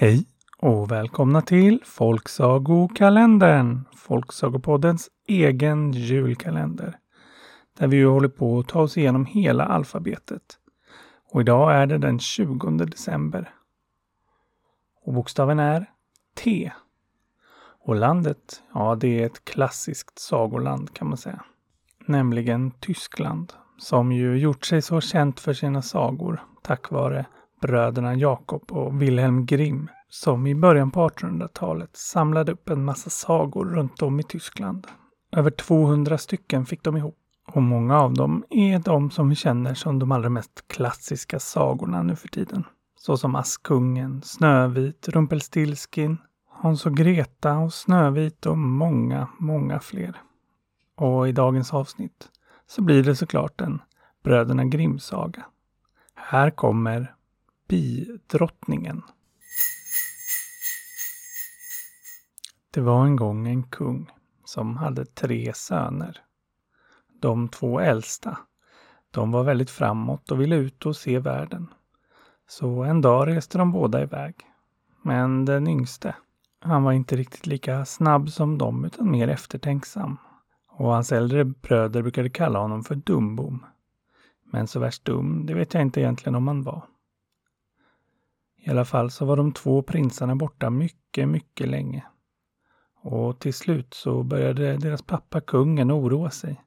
Hej och välkomna till Folksagokalendern, Folksagopoddens egen julkalender. Där vi ju håller på att ta oss igenom hela alfabetet. Och idag är det den 20 december. Och bokstaven är T. Och landet, ja det är ett klassiskt sagoland kan man säga. Nämligen Tyskland, som ju gjort sig så känt för sina sagor tack vare bröderna Jakob och Wilhelm Grimm som i början på 1800-talet samlade upp en massa sagor runt om i Tyskland. Över 200 stycken fick de ihop. Och många av dem är de som vi känner som de allra mest klassiska sagorna nu för tiden. Såsom Askungen, Snövit, Rumpelstiltskin, Hans och Greta och Snövit och många, många fler. Och i dagens avsnitt så blir det såklart en Bröderna Grimm-saga. Här kommer Bidrottningen. Det var en gång en kung som hade tre söner. De två äldsta, de var väldigt framåt och ville ut och se världen. Så en dag reste de båda iväg. Men den yngste, han var inte riktigt lika snabb som dem utan mer eftertänksam. Och hans äldre bröder brukade kalla honom för Dumbom. Men så värst dum, det vet jag inte egentligen om han var. I alla fall så var de två prinsarna borta mycket, mycket länge. Och till slut så började deras pappa kungen oroa sig.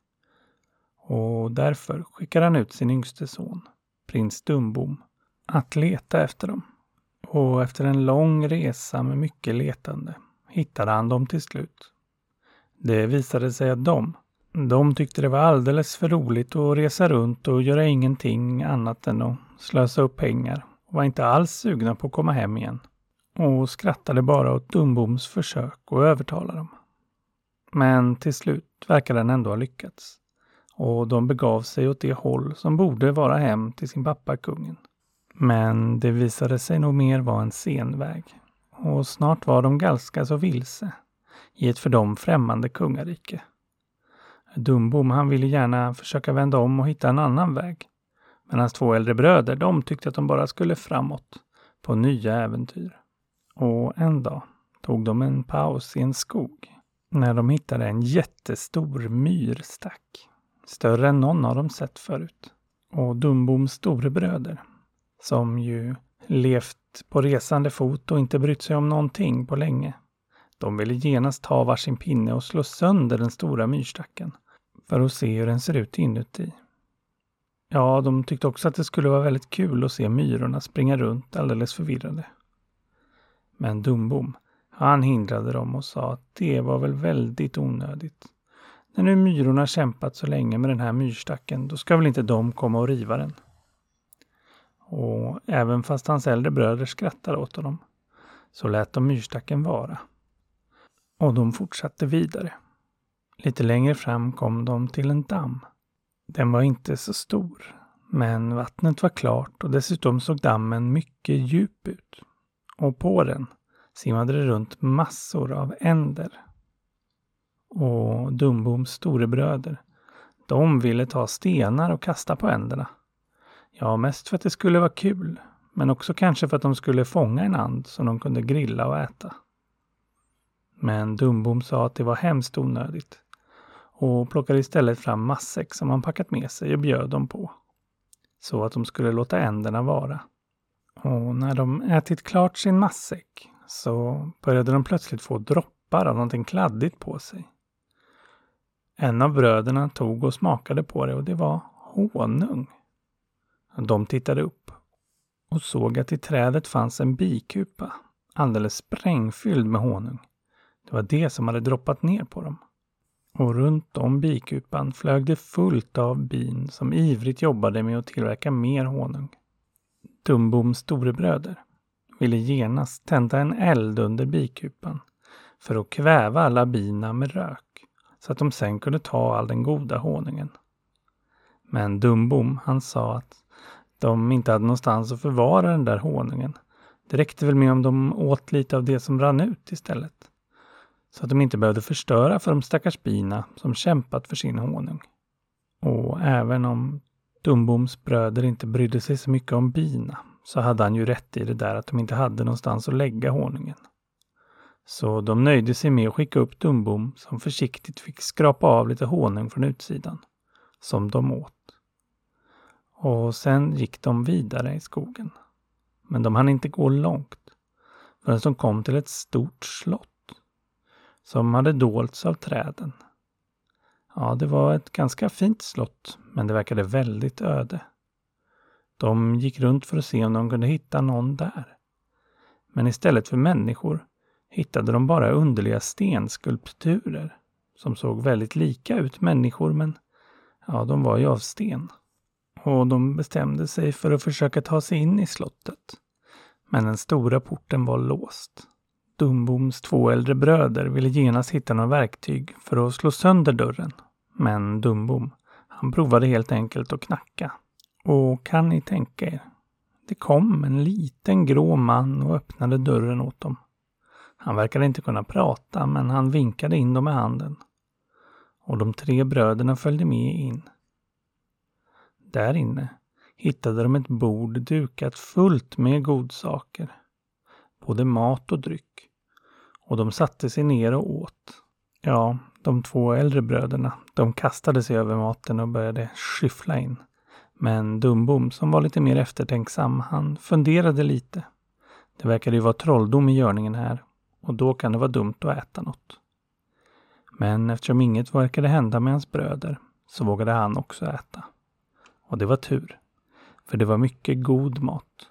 Och därför skickade han ut sin yngste son, prins Dumbom, att leta efter dem. Och efter en lång resa med mycket letande hittade han dem till slut. Det visade sig att de, de tyckte det var alldeles för roligt att resa runt och göra ingenting annat än att slösa upp pengar var inte alls sugna på att komma hem igen och skrattade bara åt Dumboms försök att övertala dem. Men till slut verkade den ändå ha lyckats och de begav sig åt det håll som borde vara hem till sin pappa kungen. Men det visade sig nog mer vara en senväg och snart var de ganska så vilse i ett för dem främmande kungarike. Dumbom han ville gärna försöka vända om och hitta en annan väg. Men hans två äldre bröder, de tyckte att de bara skulle framåt på nya äventyr. Och en dag tog de en paus i en skog när de hittade en jättestor myrstack. Större än någon av dem sett förut. Och Dumboms storebröder, som ju levt på resande fot och inte brytt sig om någonting på länge. De ville genast ta varsin pinne och slå sönder den stora myrstacken för att se hur den ser ut inuti. Ja, de tyckte också att det skulle vara väldigt kul att se myrorna springa runt alldeles förvirrade. Men Dumbom, han hindrade dem och sa att det var väl väldigt onödigt. När nu myrorna kämpat så länge med den här myrstacken, då ska väl inte de komma och riva den. Och även fast hans äldre bröder skrattade åt honom, så lät de myrstacken vara. Och de fortsatte vidare. Lite längre fram kom de till en damm. Den var inte så stor, men vattnet var klart och dessutom såg dammen mycket djup ut och på den simmade det runt massor av änder. Och Dumboms storebröder, de ville ta stenar och kasta på änderna. Ja, mest för att det skulle vara kul, men också kanske för att de skulle fånga en and som de kunde grilla och äta. Men Dumbom sa att det var hemskt onödigt och plockade istället fram matsäck som han packat med sig och bjöd dem på. Så att de skulle låta änderna vara. Och när de ätit klart sin matsäck så började de plötsligt få droppar av någonting kladdigt på sig. En av bröderna tog och smakade på det och det var honung. De tittade upp och såg att i trädet fanns en bikupa alldeles sprängfylld med honung. Det var det som hade droppat ner på dem. Och runt om bikupan flög det fullt av bin som ivrigt jobbade med att tillverka mer honung. Dumboms storebröder ville genast tända en eld under bikupan för att kväva alla bina med rök så att de sen kunde ta all den goda honungen. Men Dumbom, han sa att de inte hade någonstans att förvara den där honungen. Det räckte väl med om de åt lite av det som rann ut istället. Så att de inte behövde förstöra för de stackars bina som kämpat för sin honung. Och även om Dumboms bröder inte brydde sig så mycket om bina så hade han ju rätt i det där att de inte hade någonstans att lägga honungen. Så de nöjde sig med att skicka upp Dumbom som försiktigt fick skrapa av lite honung från utsidan, som de åt. Och sen gick de vidare i skogen. Men de hann inte gå långt förrän de kom till ett stort slott som hade dolts av träden. Ja, det var ett ganska fint slott, men det verkade väldigt öde. De gick runt för att se om de kunde hitta någon där. Men istället för människor hittade de bara underliga stenskulpturer som såg väldigt lika ut människor, men ja, de var ju av sten. Och de bestämde sig för att försöka ta sig in i slottet. Men den stora porten var låst. Dumboms två äldre bröder ville genast hitta några verktyg för att slå sönder dörren. Men Dumbom, han provade helt enkelt att knacka. Och kan ni tänka er? Det kom en liten grå man och öppnade dörren åt dem. Han verkade inte kunna prata, men han vinkade in dem med handen. Och de tre bröderna följde med in. Där inne hittade de ett bord dukat fullt med godsaker. Både mat och dryck. Och de satte sig ner och åt. Ja, de två äldre bröderna, de kastade sig över maten och började skyffla in. Men Dumbom, som var lite mer eftertänksam, han funderade lite. Det verkade ju vara trolldom i görningen här och då kan det vara dumt att äta något. Men eftersom inget verkade hända med hans bröder så vågade han också äta. Och det var tur, för det var mycket god mat.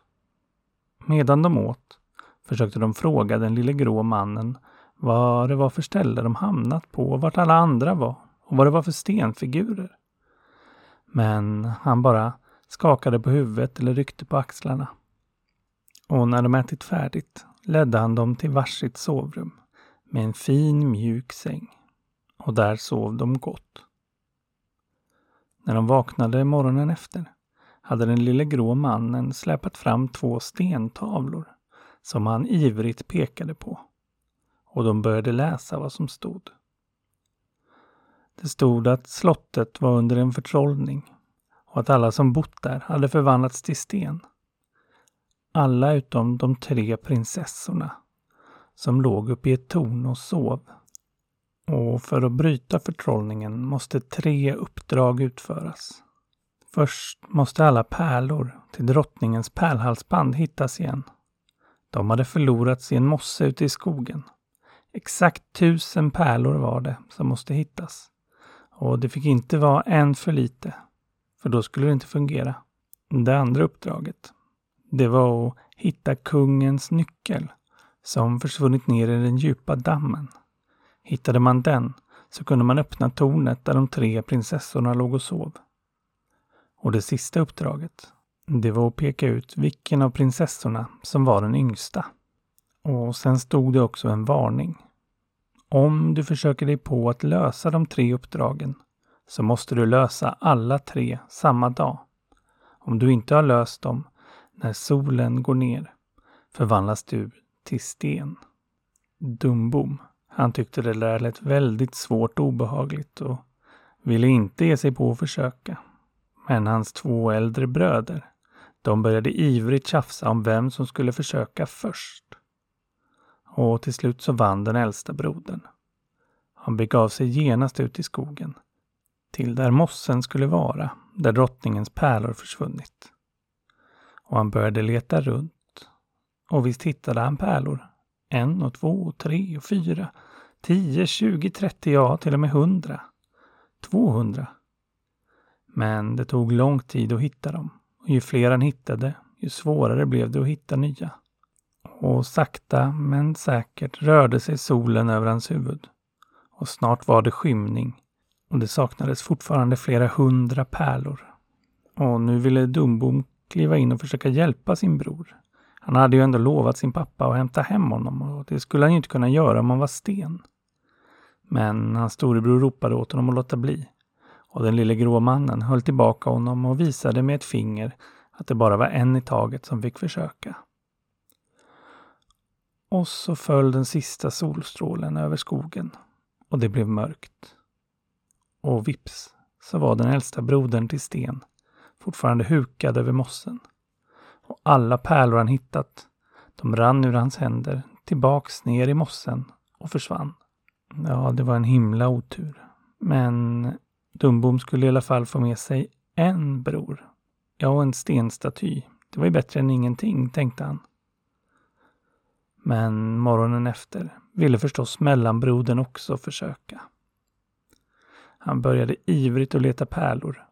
Medan de åt försökte de fråga den lille grå mannen vad det var för ställe de hamnat på och vart alla andra var och vad det var för stenfigurer. Men han bara skakade på huvudet eller ryckte på axlarna. Och när de ätit färdigt ledde han dem till varsitt sovrum med en fin mjuk säng. Och där sov de gott. När de vaknade morgonen efter hade den lille grå mannen släpat fram två stentavlor som han ivrigt pekade på. Och de började läsa vad som stod. Det stod att slottet var under en förtrollning och att alla som bott där hade förvandlats till sten. Alla utom de tre prinsessorna som låg uppe i ett torn och sov. Och för att bryta förtrollningen måste tre uppdrag utföras. Först måste alla pärlor till drottningens pärlhalsband hittas igen. De hade förlorats i en mosse ute i skogen. Exakt tusen pärlor var det som måste hittas. Och det fick inte vara en för lite, för då skulle det inte fungera. Det andra uppdraget, det var att hitta kungens nyckel som försvunnit ner i den djupa dammen. Hittade man den så kunde man öppna tornet där de tre prinsessorna låg och sov. Och det sista uppdraget, det var att peka ut vilken av prinsessorna som var den yngsta. Och sen stod det också en varning. Om du försöker dig på att lösa de tre uppdragen så måste du lösa alla tre samma dag. Om du inte har löst dem när solen går ner förvandlas du till sten. Dumbom, han tyckte det där lät väldigt svårt och obehagligt och ville inte ge sig på att försöka. Men hans två äldre bröder, de började ivrigt tjafsa om vem som skulle försöka först. Och till slut så vann den äldsta brodern. Han begav sig genast ut i skogen, till där mossen skulle vara, där drottningens pärlor försvunnit. Och han började leta runt. Och visst hittade han pärlor. En och två och tre och fyra, tio, tjugo, trettio, ja till och med hundra. Tvåhundra. Men det tog lång tid att hitta dem. Och ju fler han hittade, ju svårare blev det att hitta nya. Och sakta men säkert rörde sig solen över hans huvud. Och snart var det skymning och det saknades fortfarande flera hundra pärlor. Och nu ville Dumbom kliva in och försöka hjälpa sin bror. Han hade ju ändå lovat sin pappa att hämta hem honom och det skulle han ju inte kunna göra om han var sten. Men hans storebror ropade åt honom att låta bli. Och den lille grå mannen höll tillbaka honom och visade med ett finger att det bara var en i taget som fick försöka. Och så föll den sista solstrålen över skogen och det blev mörkt. Och vips så var den äldsta brodern till Sten fortfarande hukad över mossen. och alla pärlor han hittat, de rann ur hans händer tillbaks ner i mossen och försvann. Ja, det var en himla otur. Men Dumbom skulle i alla fall få med sig en bror. Ja, och en stenstaty. Det var ju bättre än ingenting, tänkte han. Men morgonen efter ville förstås mellanbrodern också försöka. Han började ivrigt att leta pärlor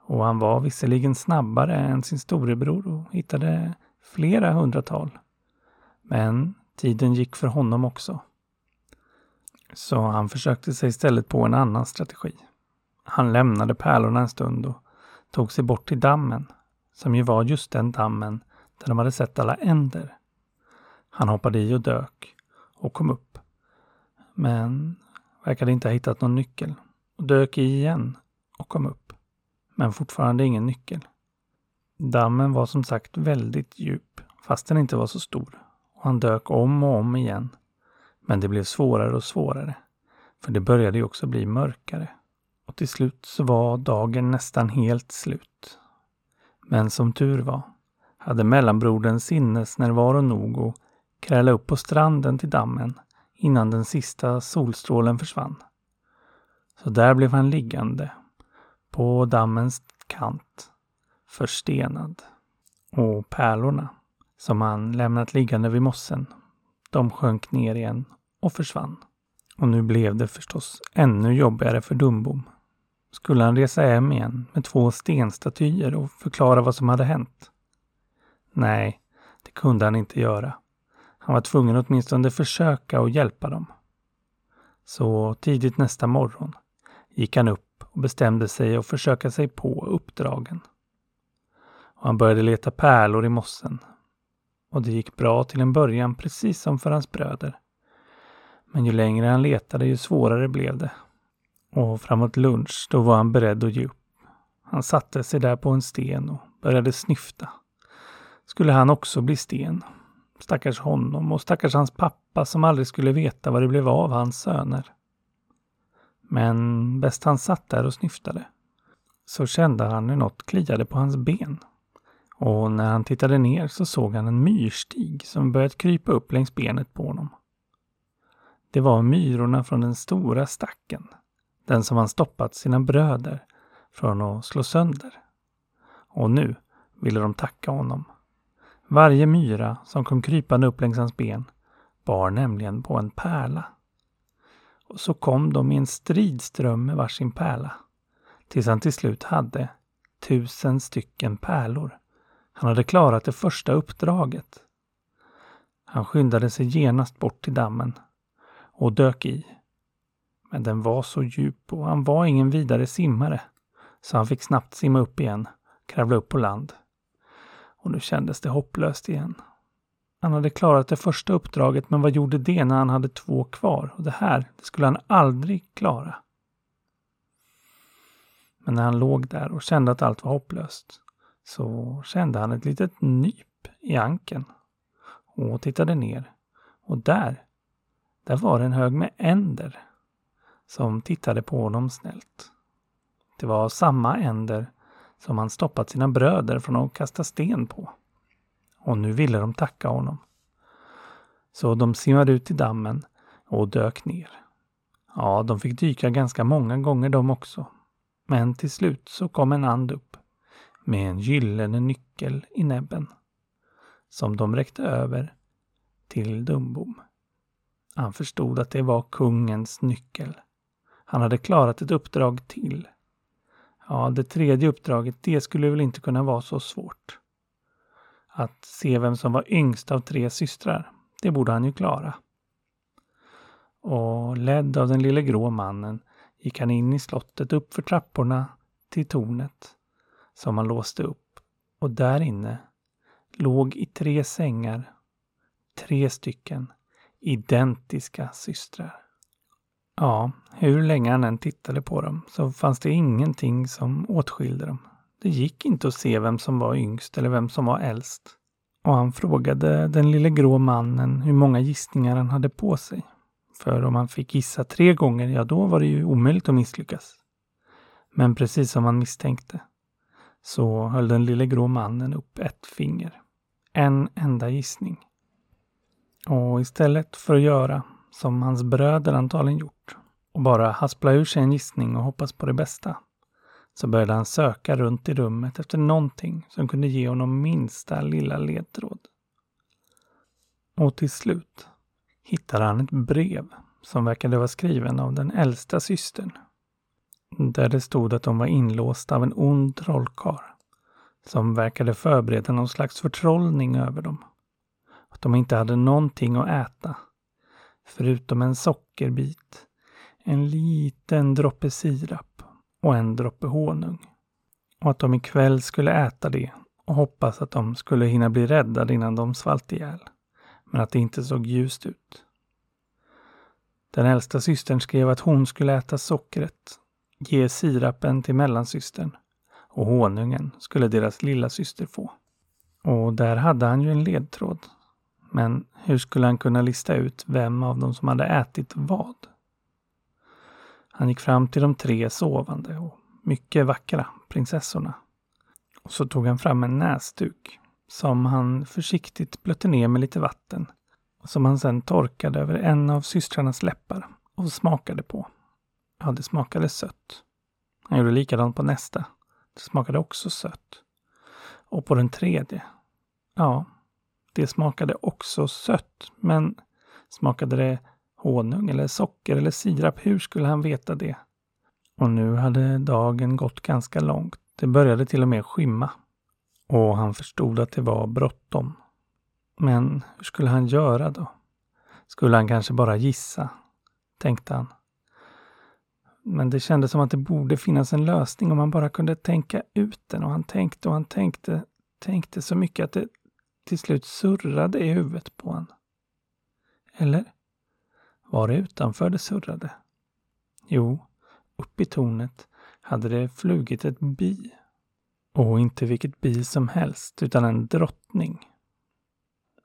och han var visserligen snabbare än sin storebror och hittade flera hundratal. Men tiden gick för honom också. Så han försökte sig istället på en annan strategi. Han lämnade pärlorna en stund och tog sig bort till dammen, som ju var just den dammen där de hade sett alla änder. Han hoppade i och dök och kom upp. Men verkade inte ha hittat någon nyckel och dök i igen och kom upp. Men fortfarande ingen nyckel. Dammen var som sagt väldigt djup, fast den inte var så stor. Och han dök om och om igen. Men det blev svårare och svårare. För det började ju också bli mörkare. Och till slut så var dagen nästan helt slut. Men som tur var hade mellanbrodern sinnesnärvaro nog att kräla upp på stranden till dammen innan den sista solstrålen försvann. Så där blev han liggande på dammens kant, förstenad. Och pärlorna som han lämnat liggande vid mossen, de sjönk ner igen och försvann. Och nu blev det förstås ännu jobbigare för Dumbom. Skulle han resa hem igen med två stenstatyer och förklara vad som hade hänt? Nej, det kunde han inte göra. Han var tvungen att åtminstone försöka och hjälpa dem. Så tidigt nästa morgon gick han upp och bestämde sig att försöka sig på uppdragen. Och han började leta pärlor i mossen. Och det gick bra till en början precis som för hans bröder. Men ju längre han letade ju svårare blev det. Och framåt lunch då var han beredd att ge upp. Han satte sig där på en sten och började snyfta. Skulle han också bli sten? Stackars honom och stackars hans pappa som aldrig skulle veta vad det blev av hans söner. Men bäst han satt där och snyftade så kände han hur något kliade på hans ben. Och när han tittade ner så såg han en myrstig som börjat krypa upp längs benet på honom. Det var myrorna från den stora stacken. Den som han stoppat sina bröder från att slå sönder. Och nu ville de tacka honom. Varje myra som kom krypande upp längs hans ben bar nämligen på en pärla. Och så kom de i en stridström med varsin pärla. Tills han till slut hade tusen stycken pärlor. Han hade klarat det första uppdraget. Han skyndade sig genast bort till dammen och dök i. Men den var så djup och han var ingen vidare simmare. Så han fick snabbt simma upp igen, kravla upp på land. Och nu kändes det hopplöst igen. Han hade klarat det första uppdraget, men vad gjorde det när han hade två kvar? Och det här, det skulle han aldrig klara. Men när han låg där och kände att allt var hopplöst så kände han ett litet nyp i ankeln och tittade ner. Och där, där var det en hög med änder som tittade på honom snällt. Det var samma änder som han stoppat sina bröder från att kasta sten på. Och nu ville de tacka honom. Så de simmade ut i dammen och dök ner. Ja, de fick dyka ganska många gånger de också. Men till slut så kom en and upp med en gyllene nyckel i näbben som de räckte över till Dumbom. Han förstod att det var kungens nyckel. Han hade klarat ett uppdrag till. Ja, det tredje uppdraget, det skulle väl inte kunna vara så svårt. Att se vem som var yngst av tre systrar, det borde han ju klara. Och ledd av den lille grå mannen gick han in i slottet upp för trapporna till tornet som han låste upp. Och där inne låg i tre sängar tre stycken identiska systrar. Ja, hur länge han än tittade på dem så fanns det ingenting som åtskilde dem. Det gick inte att se vem som var yngst eller vem som var äldst. Och han frågade den lille grå mannen hur många gissningar han hade på sig. För om han fick gissa tre gånger, ja då var det ju omöjligt att misslyckas. Men precis som han misstänkte så höll den lille grå mannen upp ett finger. en enda gissning. Och istället för att göra som hans bröder antagligen gjort och bara haspla ur sig en gissning och hoppas på det bästa så började han söka runt i rummet efter någonting som kunde ge honom minsta lilla ledtråd. Och till slut hittade han ett brev som verkade vara skriven av den äldsta systern. Där det stod att de var inlåsta av en ond trollkarl som verkade förbereda någon slags förtrollning över dem. Att de inte hade någonting att äta förutom en sockerbit, en liten droppe sirap och en droppe honung. Och att de ikväll skulle äta det och hoppas att de skulle hinna bli räddade innan de svalt ihjäl. Men att det inte såg ljust ut. Den äldsta systern skrev att hon skulle äta sockret, ge sirapen till mellansystern och honungen skulle deras lilla syster få. Och där hade han ju en ledtråd. Men hur skulle han kunna lista ut vem av dem som hade ätit vad? Han gick fram till de tre sovande och mycket vackra prinsessorna. Och så tog han fram en näsduk som han försiktigt blötte ner med lite vatten och som han sedan torkade över en av systrarnas läppar och smakade på. Ja, det smakade sött. Han gjorde likadant på nästa. Det smakade också sött. Och på den tredje. Ja, det smakade också sött. Men smakade det honung eller socker eller sirap? Hur skulle han veta det? Och nu hade dagen gått ganska långt. Det började till och med skymma. Och han förstod att det var bråttom. Men hur skulle han göra då? Skulle han kanske bara gissa? Tänkte han. Men det kändes som att det borde finnas en lösning om man bara kunde tänka ut den. Och han tänkte och han tänkte, tänkte så mycket att det till slut surrade i huvudet på honom. Eller? Var det utanför det surrade? Jo, upp i tornet hade det flugit ett bi. Och inte vilket bi som helst, utan en drottning.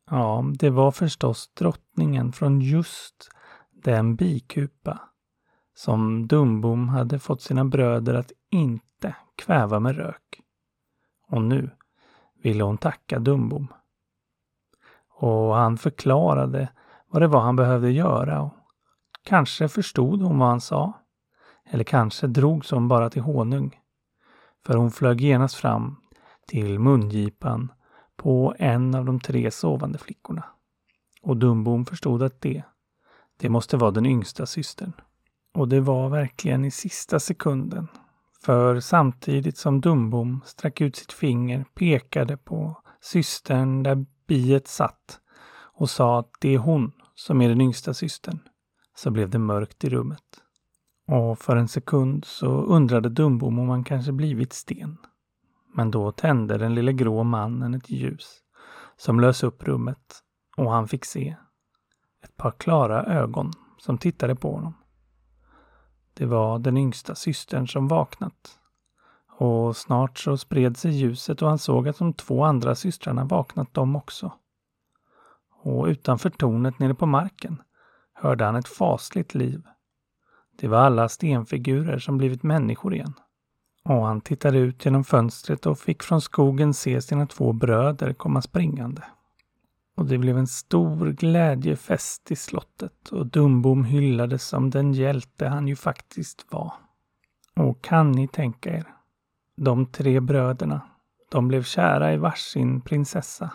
Ja, det var förstås drottningen från just den bikupa som Dumbom hade fått sina bröder att inte kväva med rök. Och nu ville hon tacka Dumbom. Och han förklarade vad det var han behövde göra och kanske förstod hon vad han sa. Eller kanske drogs hon bara till honung. För hon flög genast fram till mungipan på en av de tre sovande flickorna. Och Dumbom förstod att det, det måste vara den yngsta systern. Och det var verkligen i sista sekunden. För samtidigt som Dumbom sträckte ut sitt finger pekade på systern där biet satt och sa att det är hon som är den yngsta systern, så blev det mörkt i rummet. Och för en sekund så undrade Dumbom om han kanske blivit sten. Men då tände den lille grå mannen ett ljus som lös upp rummet och han fick se ett par klara ögon som tittade på honom. Det var den yngsta systern som vaknat. Och snart så spred sig ljuset och han såg att de två andra systrarna vaknat de också. Och utanför tornet nere på marken hörde han ett fasligt liv. Det var alla stenfigurer som blivit människor igen. Och han tittade ut genom fönstret och fick från skogen se sina två bröder komma springande. Och det blev en stor glädjefest i slottet och Dumbom hyllades som den hjälte han ju faktiskt var. Och kan ni tänka er? De tre bröderna, de blev kära i varsin prinsessa.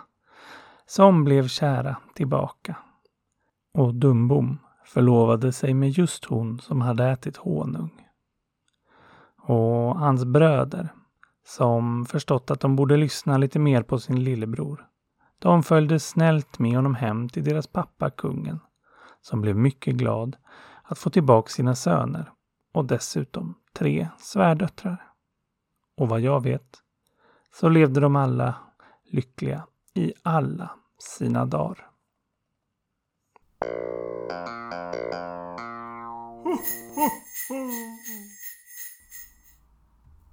Som blev kära tillbaka. Och Dumbom förlovade sig med just hon som hade ätit honung. Och hans bröder, som förstått att de borde lyssna lite mer på sin lillebror, de följde snällt med honom hem till deras pappa kungen, som blev mycket glad att få tillbaka sina söner och dessutom tre svärdöttrar. Och vad jag vet så levde de alla lyckliga i alla sina dagar.